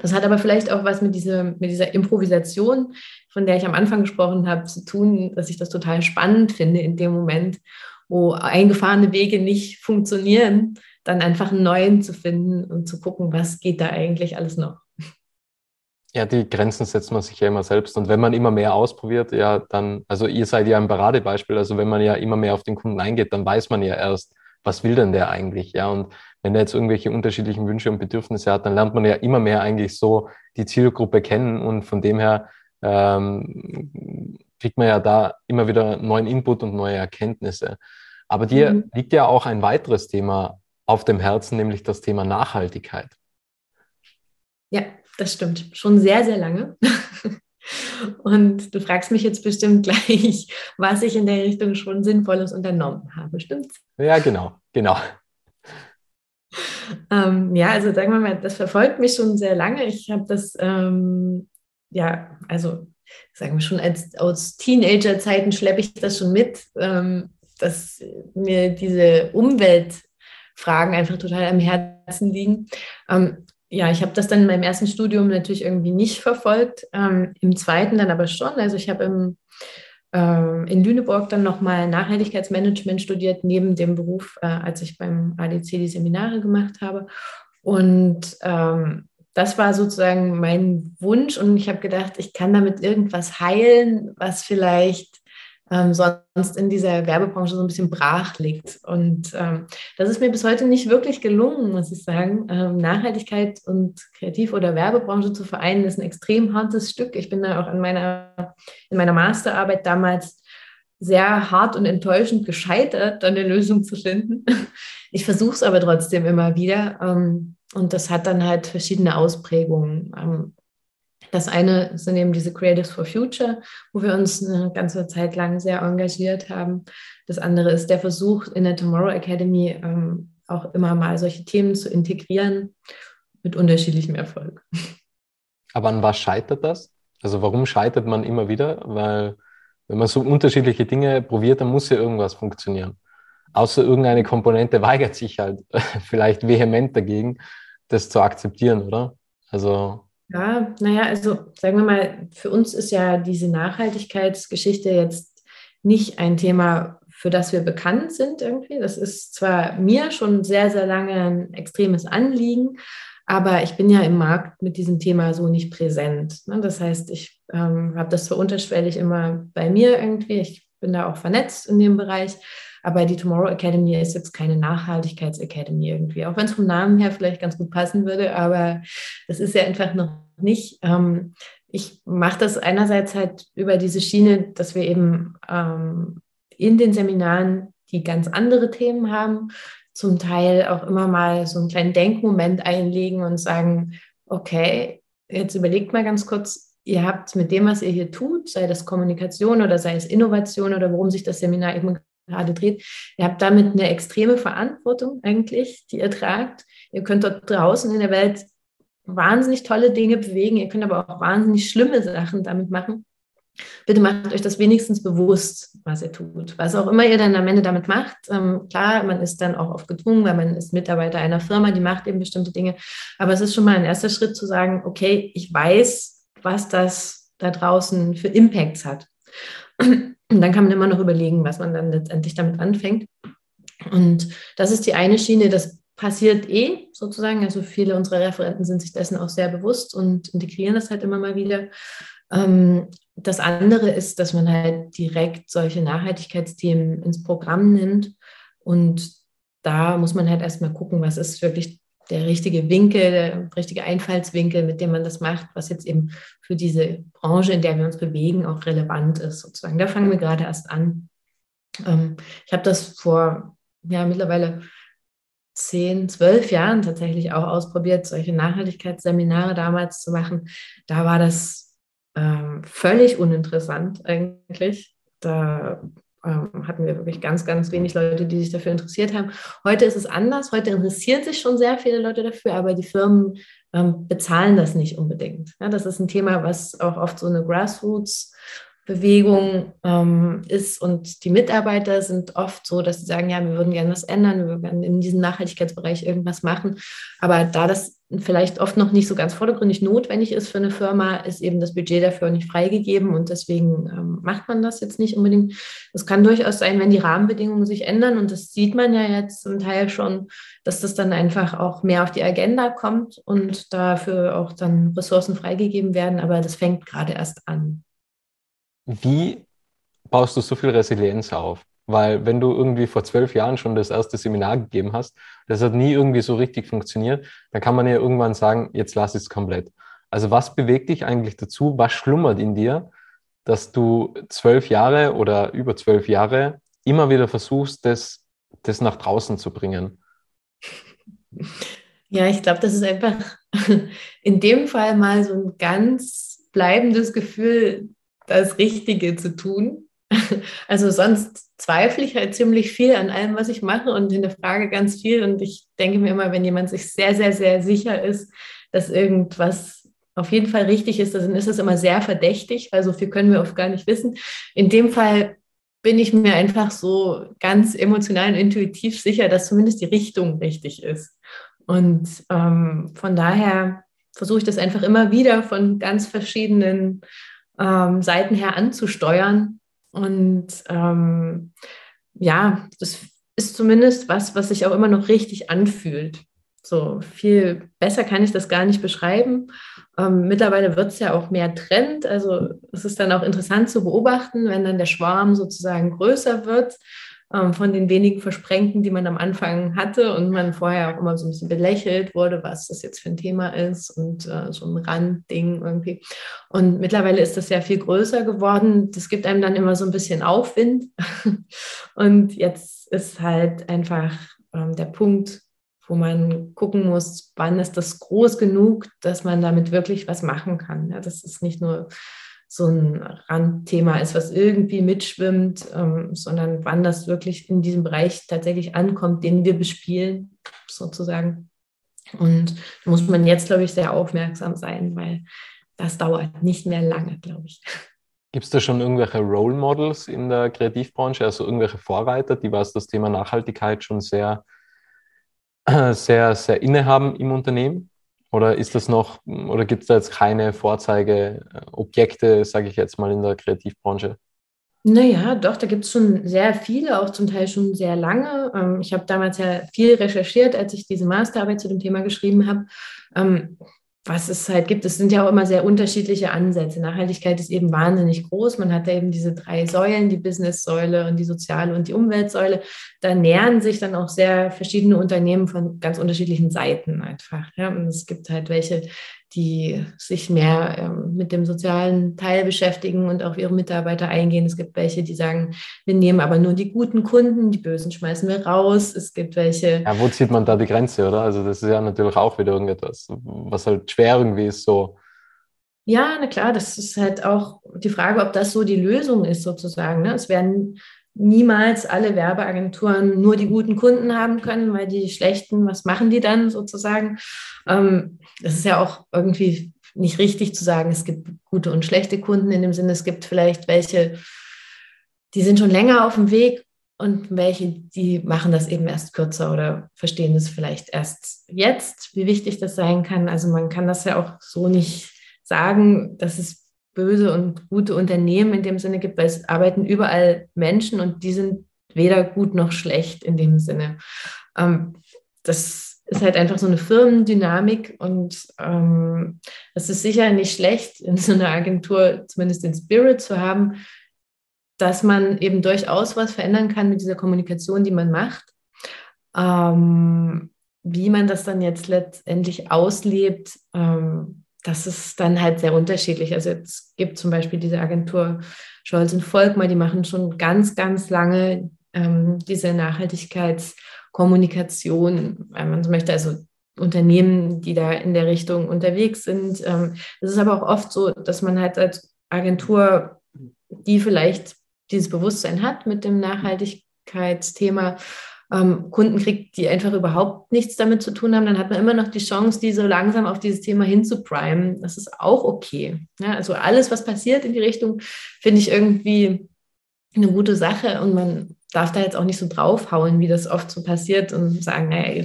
Das hat aber vielleicht auch was mit dieser, mit dieser Improvisation, von der ich am Anfang gesprochen habe, zu tun, dass ich das total spannend finde in dem Moment wo eingefahrene Wege nicht funktionieren, dann einfach einen neuen zu finden und zu gucken, was geht da eigentlich alles noch. Ja, die Grenzen setzt man sich ja immer selbst. Und wenn man immer mehr ausprobiert, ja, dann, also ihr seid ja ein Paradebeispiel, also wenn man ja immer mehr auf den Kunden eingeht, dann weiß man ja erst, was will denn der eigentlich, ja. Und wenn er jetzt irgendwelche unterschiedlichen Wünsche und Bedürfnisse hat, dann lernt man ja immer mehr eigentlich so die Zielgruppe kennen und von dem her ähm, kriegt man ja da immer wieder neuen Input und neue Erkenntnisse. Aber dir mhm. liegt ja auch ein weiteres Thema auf dem Herzen, nämlich das Thema Nachhaltigkeit. Ja, das stimmt. Schon sehr, sehr lange. Und du fragst mich jetzt bestimmt gleich, was ich in der Richtung schon Sinnvolles unternommen habe, stimmt's? Ja, genau, genau. Ähm, ja, also sagen wir mal, das verfolgt mich schon sehr lange. Ich habe das, ähm, ja, also sagen wir schon als, aus Teenager-Zeiten schleppe ich das schon mit, ähm, dass mir diese Umweltfragen einfach total am Herzen liegen. Ja, ich habe das dann in meinem ersten Studium natürlich irgendwie nicht verfolgt, ähm, im zweiten dann aber schon. Also ich habe ähm, in Lüneburg dann nochmal Nachhaltigkeitsmanagement studiert, neben dem Beruf, äh, als ich beim ADC die Seminare gemacht habe. Und ähm, das war sozusagen mein Wunsch und ich habe gedacht, ich kann damit irgendwas heilen, was vielleicht ähm, sonst in dieser Werbebranche so ein bisschen brach liegt. Und ähm, das ist mir bis heute nicht wirklich gelungen, muss ich sagen. Ähm, Nachhaltigkeit und Kreativ- oder Werbebranche zu vereinen, ist ein extrem hartes Stück. Ich bin da auch in meiner, in meiner Masterarbeit damals sehr hart und enttäuschend gescheitert, eine Lösung zu finden. Ich versuche es aber trotzdem immer wieder. Ähm, und das hat dann halt verschiedene Ausprägungen. Das eine sind eben diese Creatives for Future, wo wir uns eine ganze Zeit lang sehr engagiert haben. Das andere ist der Versuch in der Tomorrow Academy ähm, auch immer mal solche Themen zu integrieren mit unterschiedlichem Erfolg. Aber an was scheitert das? Also warum scheitert man immer wieder? Weil wenn man so unterschiedliche Dinge probiert, dann muss ja irgendwas funktionieren. Außer irgendeine Komponente weigert sich halt vielleicht vehement dagegen das zu akzeptieren, oder? Also. Ja, naja, also sagen wir mal, für uns ist ja diese Nachhaltigkeitsgeschichte jetzt nicht ein Thema, für das wir bekannt sind irgendwie. Das ist zwar mir schon sehr, sehr lange ein extremes Anliegen, aber ich bin ja im Markt mit diesem Thema so nicht präsent. Ne? Das heißt, ich ähm, habe das so unterschwellig immer bei mir irgendwie. Ich bin da auch vernetzt in dem Bereich. Aber die Tomorrow Academy ist jetzt keine Nachhaltigkeitsacademy irgendwie, auch wenn es vom Namen her vielleicht ganz gut passen würde, aber das ist ja einfach noch nicht. Ähm, ich mache das einerseits halt über diese Schiene, dass wir eben ähm, in den Seminaren die ganz andere Themen haben, zum Teil auch immer mal so einen kleinen Denkmoment einlegen und sagen, okay, jetzt überlegt mal ganz kurz, ihr habt mit dem, was ihr hier tut, sei das Kommunikation oder sei es Innovation oder worum sich das Seminar eben gerade dreht. Ihr habt damit eine extreme Verantwortung eigentlich, die ihr tragt. Ihr könnt dort draußen in der Welt wahnsinnig tolle Dinge bewegen. Ihr könnt aber auch wahnsinnig schlimme Sachen damit machen. Bitte macht euch das wenigstens bewusst, was ihr tut. Was auch immer ihr dann am Ende damit macht. Ähm, klar, man ist dann auch oft gezwungen, weil man ist Mitarbeiter einer Firma, die macht eben bestimmte Dinge. Aber es ist schon mal ein erster Schritt zu sagen, okay, ich weiß, was das da draußen für Impacts hat. Und dann kann man immer noch überlegen, was man dann letztendlich damit anfängt. Und das ist die eine Schiene, das passiert eh sozusagen. Also viele unserer Referenten sind sich dessen auch sehr bewusst und integrieren das halt immer mal wieder. Ähm, das andere ist, dass man halt direkt solche Nachhaltigkeitsthemen ins Programm nimmt und da muss man halt erstmal gucken, was ist wirklich der richtige Winkel, der richtige Einfallswinkel, mit dem man das macht, was jetzt eben für diese Branche, in der wir uns bewegen, auch relevant ist, sozusagen. Da fangen wir gerade erst an. Ähm, ich habe das vor ja, mittlerweile zehn, zwölf Jahren tatsächlich auch ausprobiert, solche Nachhaltigkeitsseminare damals zu machen. Da war das ähm, völlig uninteressant eigentlich. Da hatten wir wirklich ganz, ganz wenig Leute, die sich dafür interessiert haben. Heute ist es anders. Heute interessieren sich schon sehr viele Leute dafür, aber die Firmen ähm, bezahlen das nicht unbedingt. Ja, das ist ein Thema, was auch oft so eine Grassroots Bewegung ähm, ist und die Mitarbeiter sind oft so, dass sie sagen, ja, wir würden gerne was ändern, wir würden in diesem Nachhaltigkeitsbereich irgendwas machen. Aber da das vielleicht oft noch nicht so ganz vordergründig notwendig ist für eine Firma, ist eben das Budget dafür nicht freigegeben und deswegen ähm, macht man das jetzt nicht unbedingt. Es kann durchaus sein, wenn die Rahmenbedingungen sich ändern und das sieht man ja jetzt zum Teil schon, dass das dann einfach auch mehr auf die Agenda kommt und dafür auch dann Ressourcen freigegeben werden, aber das fängt gerade erst an. Wie baust du so viel Resilienz auf? Weil wenn du irgendwie vor zwölf Jahren schon das erste Seminar gegeben hast, das hat nie irgendwie so richtig funktioniert, dann kann man ja irgendwann sagen, jetzt lass es komplett. Also was bewegt dich eigentlich dazu? Was schlummert in dir, dass du zwölf Jahre oder über zwölf Jahre immer wieder versuchst, das, das nach draußen zu bringen? Ja, ich glaube, das ist einfach in dem Fall mal so ein ganz bleibendes Gefühl, das Richtige zu tun. Also sonst zweifle ich halt ziemlich viel an allem, was ich mache und hinterfrage ganz viel. Und ich denke mir immer, wenn jemand sich sehr, sehr, sehr sicher ist, dass irgendwas auf jeden Fall richtig ist, dann ist es immer sehr verdächtig, weil so viel können wir oft gar nicht wissen. In dem Fall bin ich mir einfach so ganz emotional und intuitiv sicher, dass zumindest die Richtung richtig ist. Und ähm, von daher versuche ich das einfach immer wieder von ganz verschiedenen ähm, Seiten her anzusteuern. Und ähm, ja, das ist zumindest was, was sich auch immer noch richtig anfühlt. So viel besser kann ich das gar nicht beschreiben. Ähm, mittlerweile wird es ja auch mehr Trend. Also es ist dann auch interessant zu beobachten, wenn dann der Schwarm sozusagen größer wird von den wenigen Versprengten, die man am Anfang hatte und man vorher auch immer so ein bisschen belächelt wurde, was das jetzt für ein Thema ist und äh, so ein Randding irgendwie. Und mittlerweile ist das ja viel größer geworden. Das gibt einem dann immer so ein bisschen Aufwind. und jetzt ist halt einfach ähm, der Punkt, wo man gucken muss, wann ist das groß genug, dass man damit wirklich was machen kann. Ja, das ist nicht nur so ein Randthema ist, was irgendwie mitschwimmt, ähm, sondern wann das wirklich in diesem Bereich tatsächlich ankommt, den wir bespielen, sozusagen. Und da muss man jetzt, glaube ich, sehr aufmerksam sein, weil das dauert nicht mehr lange, glaube ich. Gibt es da schon irgendwelche Role Models in der Kreativbranche, also irgendwelche Vorreiter, die was das Thema Nachhaltigkeit schon sehr, sehr, sehr innehaben im Unternehmen? Oder ist das noch, oder gibt es da jetzt keine Vorzeigeobjekte, sage ich jetzt mal, in der Kreativbranche? Naja, doch, da gibt es schon sehr viele, auch zum Teil schon sehr lange. Ähm, ich habe damals ja viel recherchiert, als ich diese Masterarbeit zu dem Thema geschrieben habe. Was es halt gibt, es sind ja auch immer sehr unterschiedliche Ansätze. Nachhaltigkeit ist eben wahnsinnig groß. Man hat ja eben diese drei Säulen, die Business-Säule und die soziale und die Umweltsäule. Da nähern sich dann auch sehr verschiedene Unternehmen von ganz unterschiedlichen Seiten einfach. Ja. Und es gibt halt welche, die sich mehr ähm, mit dem sozialen Teil beschäftigen und auf ihre Mitarbeiter eingehen. Es gibt welche, die sagen, wir nehmen aber nur die guten Kunden, die bösen schmeißen wir raus. Es gibt welche. Ja, wo zieht man da die Grenze, oder? Also das ist ja natürlich auch wieder irgendetwas, was halt schwer irgendwie ist so. Ja, na klar, das ist halt auch die Frage, ob das so die Lösung ist sozusagen. Ne? Es werden niemals alle Werbeagenturen nur die guten Kunden haben können, weil die schlechten, was machen die dann sozusagen? Ähm, das ist ja auch irgendwie nicht richtig zu sagen, es gibt gute und schlechte Kunden in dem Sinne, es gibt vielleicht welche, die sind schon länger auf dem Weg und welche, die machen das eben erst kürzer oder verstehen es vielleicht erst jetzt, wie wichtig das sein kann. Also man kann das ja auch so nicht sagen, dass es böse und gute Unternehmen in dem Sinne gibt, weil es arbeiten überall Menschen und die sind weder gut noch schlecht in dem Sinne. Ähm, das ist halt einfach so eine Firmendynamik und ähm, es ist sicher nicht schlecht, in so einer Agentur zumindest den Spirit zu haben, dass man eben durchaus was verändern kann mit dieser Kommunikation, die man macht. Ähm, wie man das dann jetzt letztendlich auslebt, ähm, das ist dann halt sehr unterschiedlich. Also es gibt zum Beispiel diese Agentur Scholz und Volkmar, die machen schon ganz, ganz lange ähm, diese Nachhaltigkeitskommunikation, wenn man so möchte, also Unternehmen, die da in der Richtung unterwegs sind. Ähm, es ist aber auch oft so, dass man halt als Agentur, die vielleicht dieses Bewusstsein hat mit dem Nachhaltigkeitsthema, ähm, Kunden kriegt, die einfach überhaupt nichts damit zu tun haben, dann hat man immer noch die Chance, die so langsam auf dieses Thema hinzuprimen. Das ist auch okay. Ja, also alles, was passiert in die Richtung, finde ich irgendwie eine gute Sache und man darf da jetzt auch nicht so draufhauen, wie das oft so passiert und sagen, naja,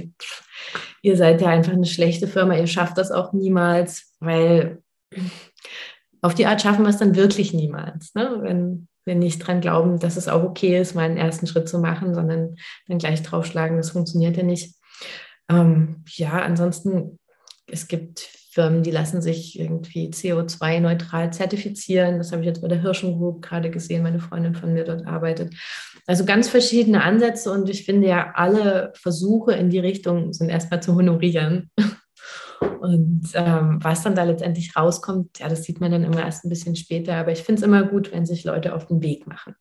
ihr, seid ja einfach eine schlechte Firma, ihr schafft das auch niemals, weil auf die Art schaffen wir es dann wirklich niemals. Ne? Wenn wir nicht dran glauben, dass es auch okay ist, mal einen ersten Schritt zu machen, sondern dann gleich draufschlagen, das funktioniert ja nicht. Ähm, ja, ansonsten, es gibt Firmen, die lassen sich irgendwie CO2-neutral zertifizieren. Das habe ich jetzt bei der Hirschen Group gerade gesehen, meine Freundin von mir dort arbeitet. Also ganz verschiedene Ansätze und ich finde ja, alle Versuche in die Richtung sind erstmal zu honorieren. Und ähm, was dann da letztendlich rauskommt, ja, das sieht man dann immer erst ein bisschen später. Aber ich finde es immer gut, wenn sich Leute auf den Weg machen.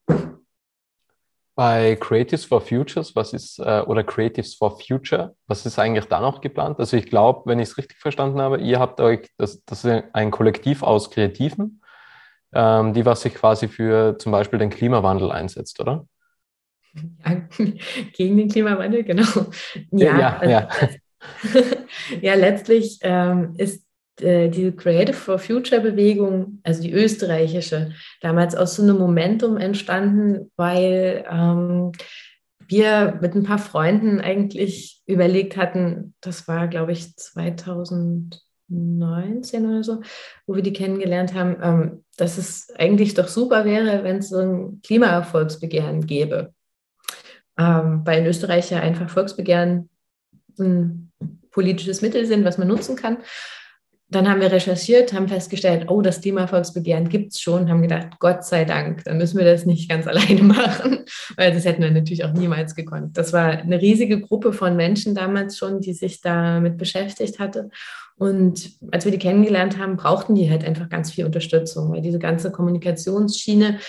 Bei Creatives for Futures, was ist, äh, oder Creatives for Future, was ist eigentlich da noch geplant? Also ich glaube, wenn ich es richtig verstanden habe, ihr habt euch, das, das ist ein Kollektiv aus Kreativen, ähm, die was sich quasi für zum Beispiel den Klimawandel einsetzt, oder? Ja, gegen den Klimawandel, genau. Ja, ja, also, ja. ja, letztlich ähm, ist äh, die Creative for Future Bewegung, also die österreichische, damals aus so einem Momentum entstanden, weil ähm, wir mit ein paar Freunden eigentlich überlegt hatten, das war, glaube ich, 2019 oder so, wo wir die kennengelernt haben, ähm, dass es eigentlich doch super wäre, wenn es so ein Klimaerfolgsbegehren gäbe. Ähm, weil in Österreich ja einfach Volksbegehren ein politisches Mittel sind, was man nutzen kann. Dann haben wir recherchiert, haben festgestellt, oh, das Thema Volksbegehren gibt es schon, haben gedacht, Gott sei Dank, dann müssen wir das nicht ganz alleine machen, weil das hätten wir natürlich auch niemals gekonnt. Das war eine riesige Gruppe von Menschen damals schon, die sich damit beschäftigt hatte. Und als wir die kennengelernt haben, brauchten die halt einfach ganz viel Unterstützung, weil diese ganze Kommunikationsschiene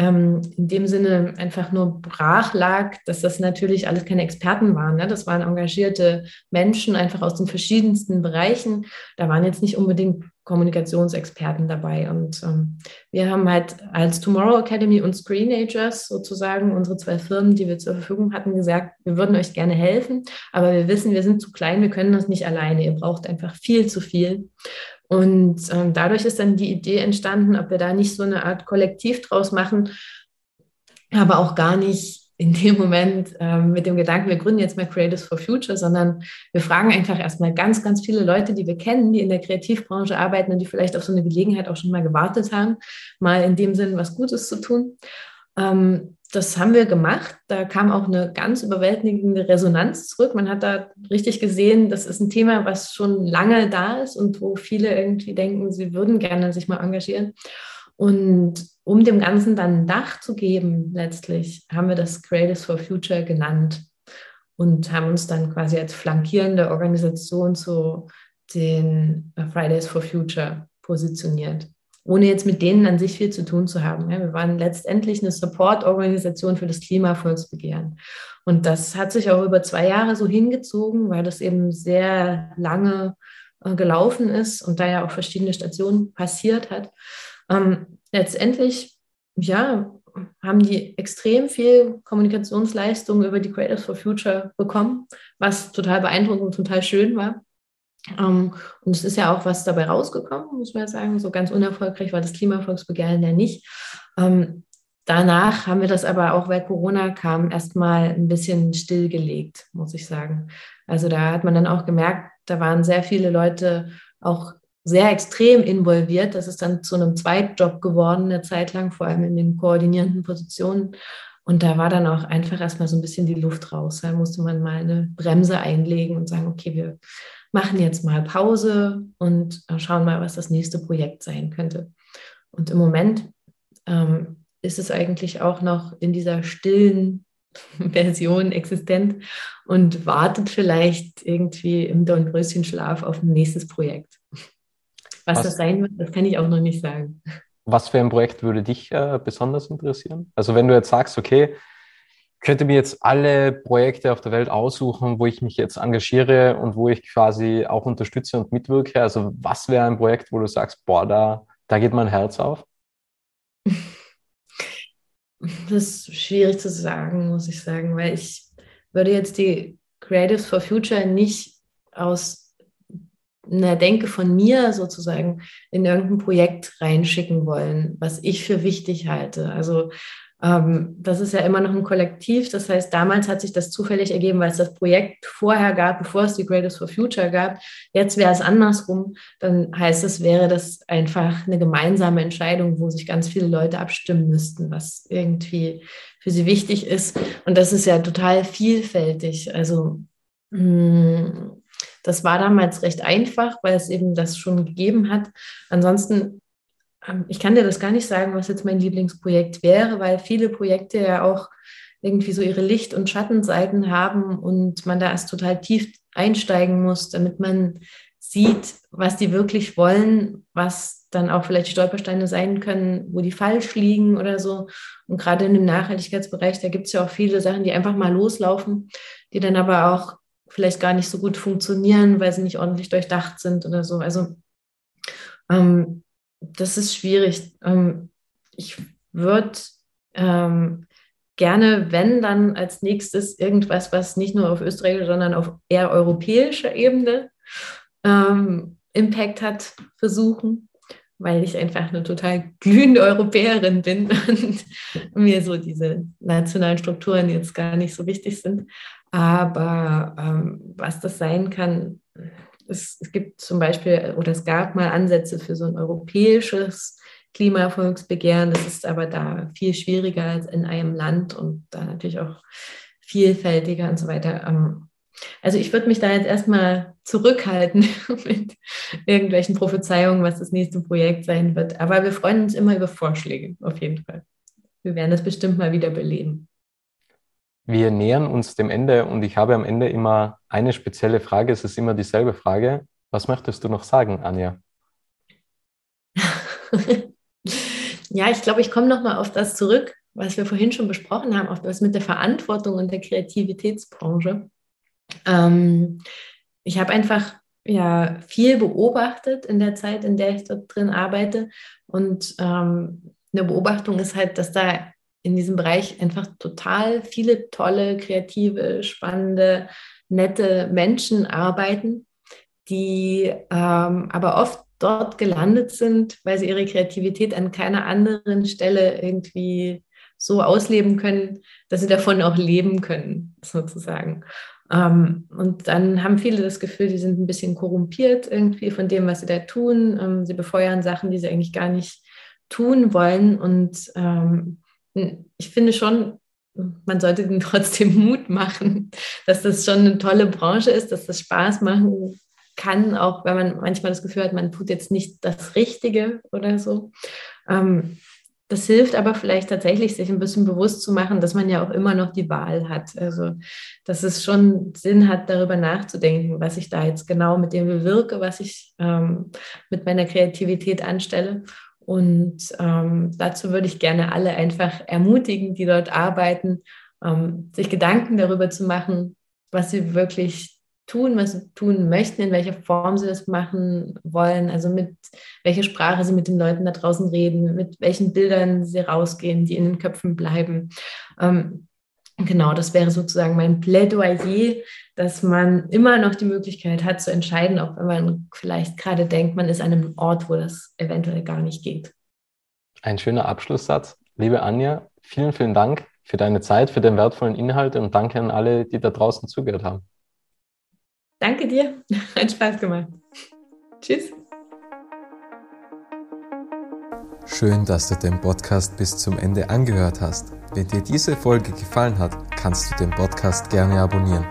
ähm, in dem Sinne einfach nur brach lag, dass das natürlich alles keine Experten waren. Ne? Das waren engagierte Menschen einfach aus den verschiedensten Bereichen. Da waren jetzt nicht unbedingt Kommunikationsexperten dabei. Und ähm, wir haben halt als Tomorrow Academy und Screenagers sozusagen unsere zwei Firmen, die wir zur Verfügung hatten, gesagt, wir würden euch gerne helfen, aber wir wissen, wir sind zu klein, wir können das nicht alleine. Ihr braucht einfach viel zu viel. Und ähm, dadurch ist dann die Idee entstanden, ob wir da nicht so eine Art Kollektiv draus machen, aber auch gar nicht in dem Moment ähm, mit dem Gedanken, wir gründen jetzt mal Creatives for Future, sondern wir fragen einfach erstmal ganz, ganz viele Leute, die wir kennen, die in der Kreativbranche arbeiten und die vielleicht auf so eine Gelegenheit auch schon mal gewartet haben, mal in dem Sinn was Gutes zu tun. Ähm, das haben wir gemacht. Da kam auch eine ganz überwältigende Resonanz zurück. Man hat da richtig gesehen, das ist ein Thema, was schon lange da ist und wo viele irgendwie denken, sie würden gerne sich mal engagieren. Und um dem Ganzen dann ein Dach zu geben, letztlich haben wir das Creatives for Future genannt und haben uns dann quasi als flankierende Organisation zu den Fridays for Future positioniert ohne jetzt mit denen an sich viel zu tun zu haben. wir waren letztendlich eine Support-Organisation für das Klimavolksbegehren. Und das hat sich auch über zwei Jahre so hingezogen, weil das eben sehr lange äh, gelaufen ist und da ja auch verschiedene Stationen passiert hat. Ähm, letztendlich, ja, haben die extrem viel Kommunikationsleistung über die Creators for Future bekommen, was total beeindruckend und total schön war. Ähm, und es ist ja auch was dabei rausgekommen, muss man sagen. So ganz unerfolgreich war das Klimavolksbegehren ja nicht. Ähm, danach haben wir das aber auch, weil Corona kam, erstmal ein bisschen stillgelegt, muss ich sagen. Also da hat man dann auch gemerkt, da waren sehr viele Leute auch sehr extrem involviert. Das ist dann zu einem Zweitjob geworden, eine Zeit lang, vor allem in den koordinierenden Positionen. Und da war dann auch einfach erstmal so ein bisschen die Luft raus. Da musste man mal eine Bremse einlegen und sagen, okay, wir machen jetzt mal Pause und äh, schauen mal, was das nächste Projekt sein könnte. Und im Moment ähm, ist es eigentlich auch noch in dieser stillen Version existent und wartet vielleicht irgendwie im Dornröschenschlaf auf ein nächstes Projekt. Was, was, das sein wird, das kann ich auch noch nicht sagen. Was für ein Projekt würde dich äh, besonders interessieren? Also wenn du jetzt sagst, okay, könnte mir jetzt alle Projekte auf der Welt aussuchen, wo ich mich jetzt engagiere und wo ich quasi auch unterstütze und mitwirke. Also was wäre ein Projekt, wo du sagst, boah, da, da geht mein Herz auf? Das ist schwierig zu sagen, muss ich sagen, weil ich würde jetzt die Creatives for Future nicht aus einer Denke von mir sozusagen in irgendein Projekt reinschicken wollen, was ich für wichtig halte. Also das ist ja immer noch ein Kollektiv. Das heißt, damals hat sich das zufällig ergeben, weil es das Projekt vorher gab, bevor es die Greatest for Future gab. Jetzt wäre es andersrum. Dann heißt es, wäre das einfach eine gemeinsame Entscheidung, wo sich ganz viele Leute abstimmen müssten, was irgendwie für sie wichtig ist. Und das ist ja total vielfältig. Also mm, das war damals recht einfach, weil es eben das schon gegeben hat. Ansonsten ähm, ich kann dir das gar nicht sagen, was jetzt mein Lieblingsprojekt wäre, weil viele Projekte ja auch irgendwie so ihre Licht- und Schattenseiten haben und man da erst total tief einsteigen muss, damit man sieht, was die wirklich wollen, was dann auch vielleicht Stolpersteine sein können, wo die falsch liegen oder so. Und gerade in dem Nachhaltigkeitsbereich, da gibt es ja auch viele Sachen, die einfach mal loslaufen, die dann aber auch vielleicht gar nicht so gut funktionieren, weil sie nicht ordentlich durchdacht sind oder so. Also ähm, das ist schwierig. Ähm, ich würde ähm, gerne, wenn dann als nächstes irgendwas, was nicht nur auf österreichischer, sondern auf eher europäischer Ebene ähm, Impact hat, versuchen, weil ich einfach eine total glühende Europäerin bin und mir so diese nationalen Strukturen jetzt gar nicht so wichtig sind. Aber ähm, was das sein kann, es, es gibt zum Beispiel, oder es gab mal Ansätze für so ein europäisches Klimaerfolgsbegehren. Das ist aber da viel schwieriger als in einem Land und da natürlich auch vielfältiger und so weiter. Ähm, also ich würde mich da jetzt erstmal zurückhalten mit irgendwelchen Prophezeiungen, was das nächste Projekt sein wird. Aber wir freuen uns immer über Vorschläge, auf jeden Fall. Wir werden das bestimmt mal wieder beleben. Wir nähern uns dem Ende und ich habe am Ende immer eine spezielle Frage. Es ist immer dieselbe Frage. Was möchtest du noch sagen, Anja? ja, ich glaube, ich komme nochmal auf das zurück, was wir vorhin schon besprochen haben, auf das mit der Verantwortung und der Kreativitätsbranche. Ähm, ich habe einfach ja viel beobachtet in der Zeit, in der ich dort drin arbeite. Und ähm, eine Beobachtung ist halt, dass da in diesem Bereich einfach total viele tolle, kreative, spannende, nette Menschen arbeiten, die ähm, aber oft dort gelandet sind, weil sie ihre Kreativität an keiner anderen Stelle irgendwie so ausleben können, dass sie davon auch leben können, sozusagen. Ähm, und dann haben viele das Gefühl, die sind ein bisschen korrumpiert irgendwie von dem, was sie da tun. Ähm, sie befeuern Sachen, die sie eigentlich gar nicht tun wollen. Und ähm, ich finde schon, man sollte ihnen trotzdem Mut machen, dass das schon eine tolle Branche ist, dass das Spaß machen kann, auch wenn man manchmal das Gefühl hat, man tut jetzt nicht das Richtige oder so. Ähm, das hilft aber vielleicht tatsächlich, sich ein bisschen bewusst zu machen, dass man ja auch immer noch die Wahl hat. Also, dass es schon Sinn hat, darüber nachzudenken, was ich da jetzt genau mit dem bewirke, was ich ähm, mit meiner Kreativität anstelle und ähm, dazu würde ich gerne alle einfach ermutigen, die dort arbeiten, ähm, sich Gedanken darüber zu machen, was sie wirklich tun, was sie tun möchten, in welcher Form sie das machen wollen, also mit welcher Sprache sie mit den Leuten da draußen reden, mit welchen Bildern sie rausgehen, die in den Köpfen bleiben. Ähm, Genau, das wäre sozusagen mein Plädoyer, dass man immer noch die Möglichkeit hat zu entscheiden, auch wenn man vielleicht gerade denkt, man ist an einem Ort, wo das eventuell gar nicht geht. Ein schöner Abschlusssatz. Liebe Anja, vielen, vielen Dank für deine Zeit, für den wertvollen Inhalt und danke an alle, die da draußen zugehört haben. Danke dir, hat Spaß gemacht. Tschüss. Schön, dass du den Podcast bis zum Ende angehört hast. Wenn dir diese Folge gefallen hat, kannst du den Podcast gerne abonnieren.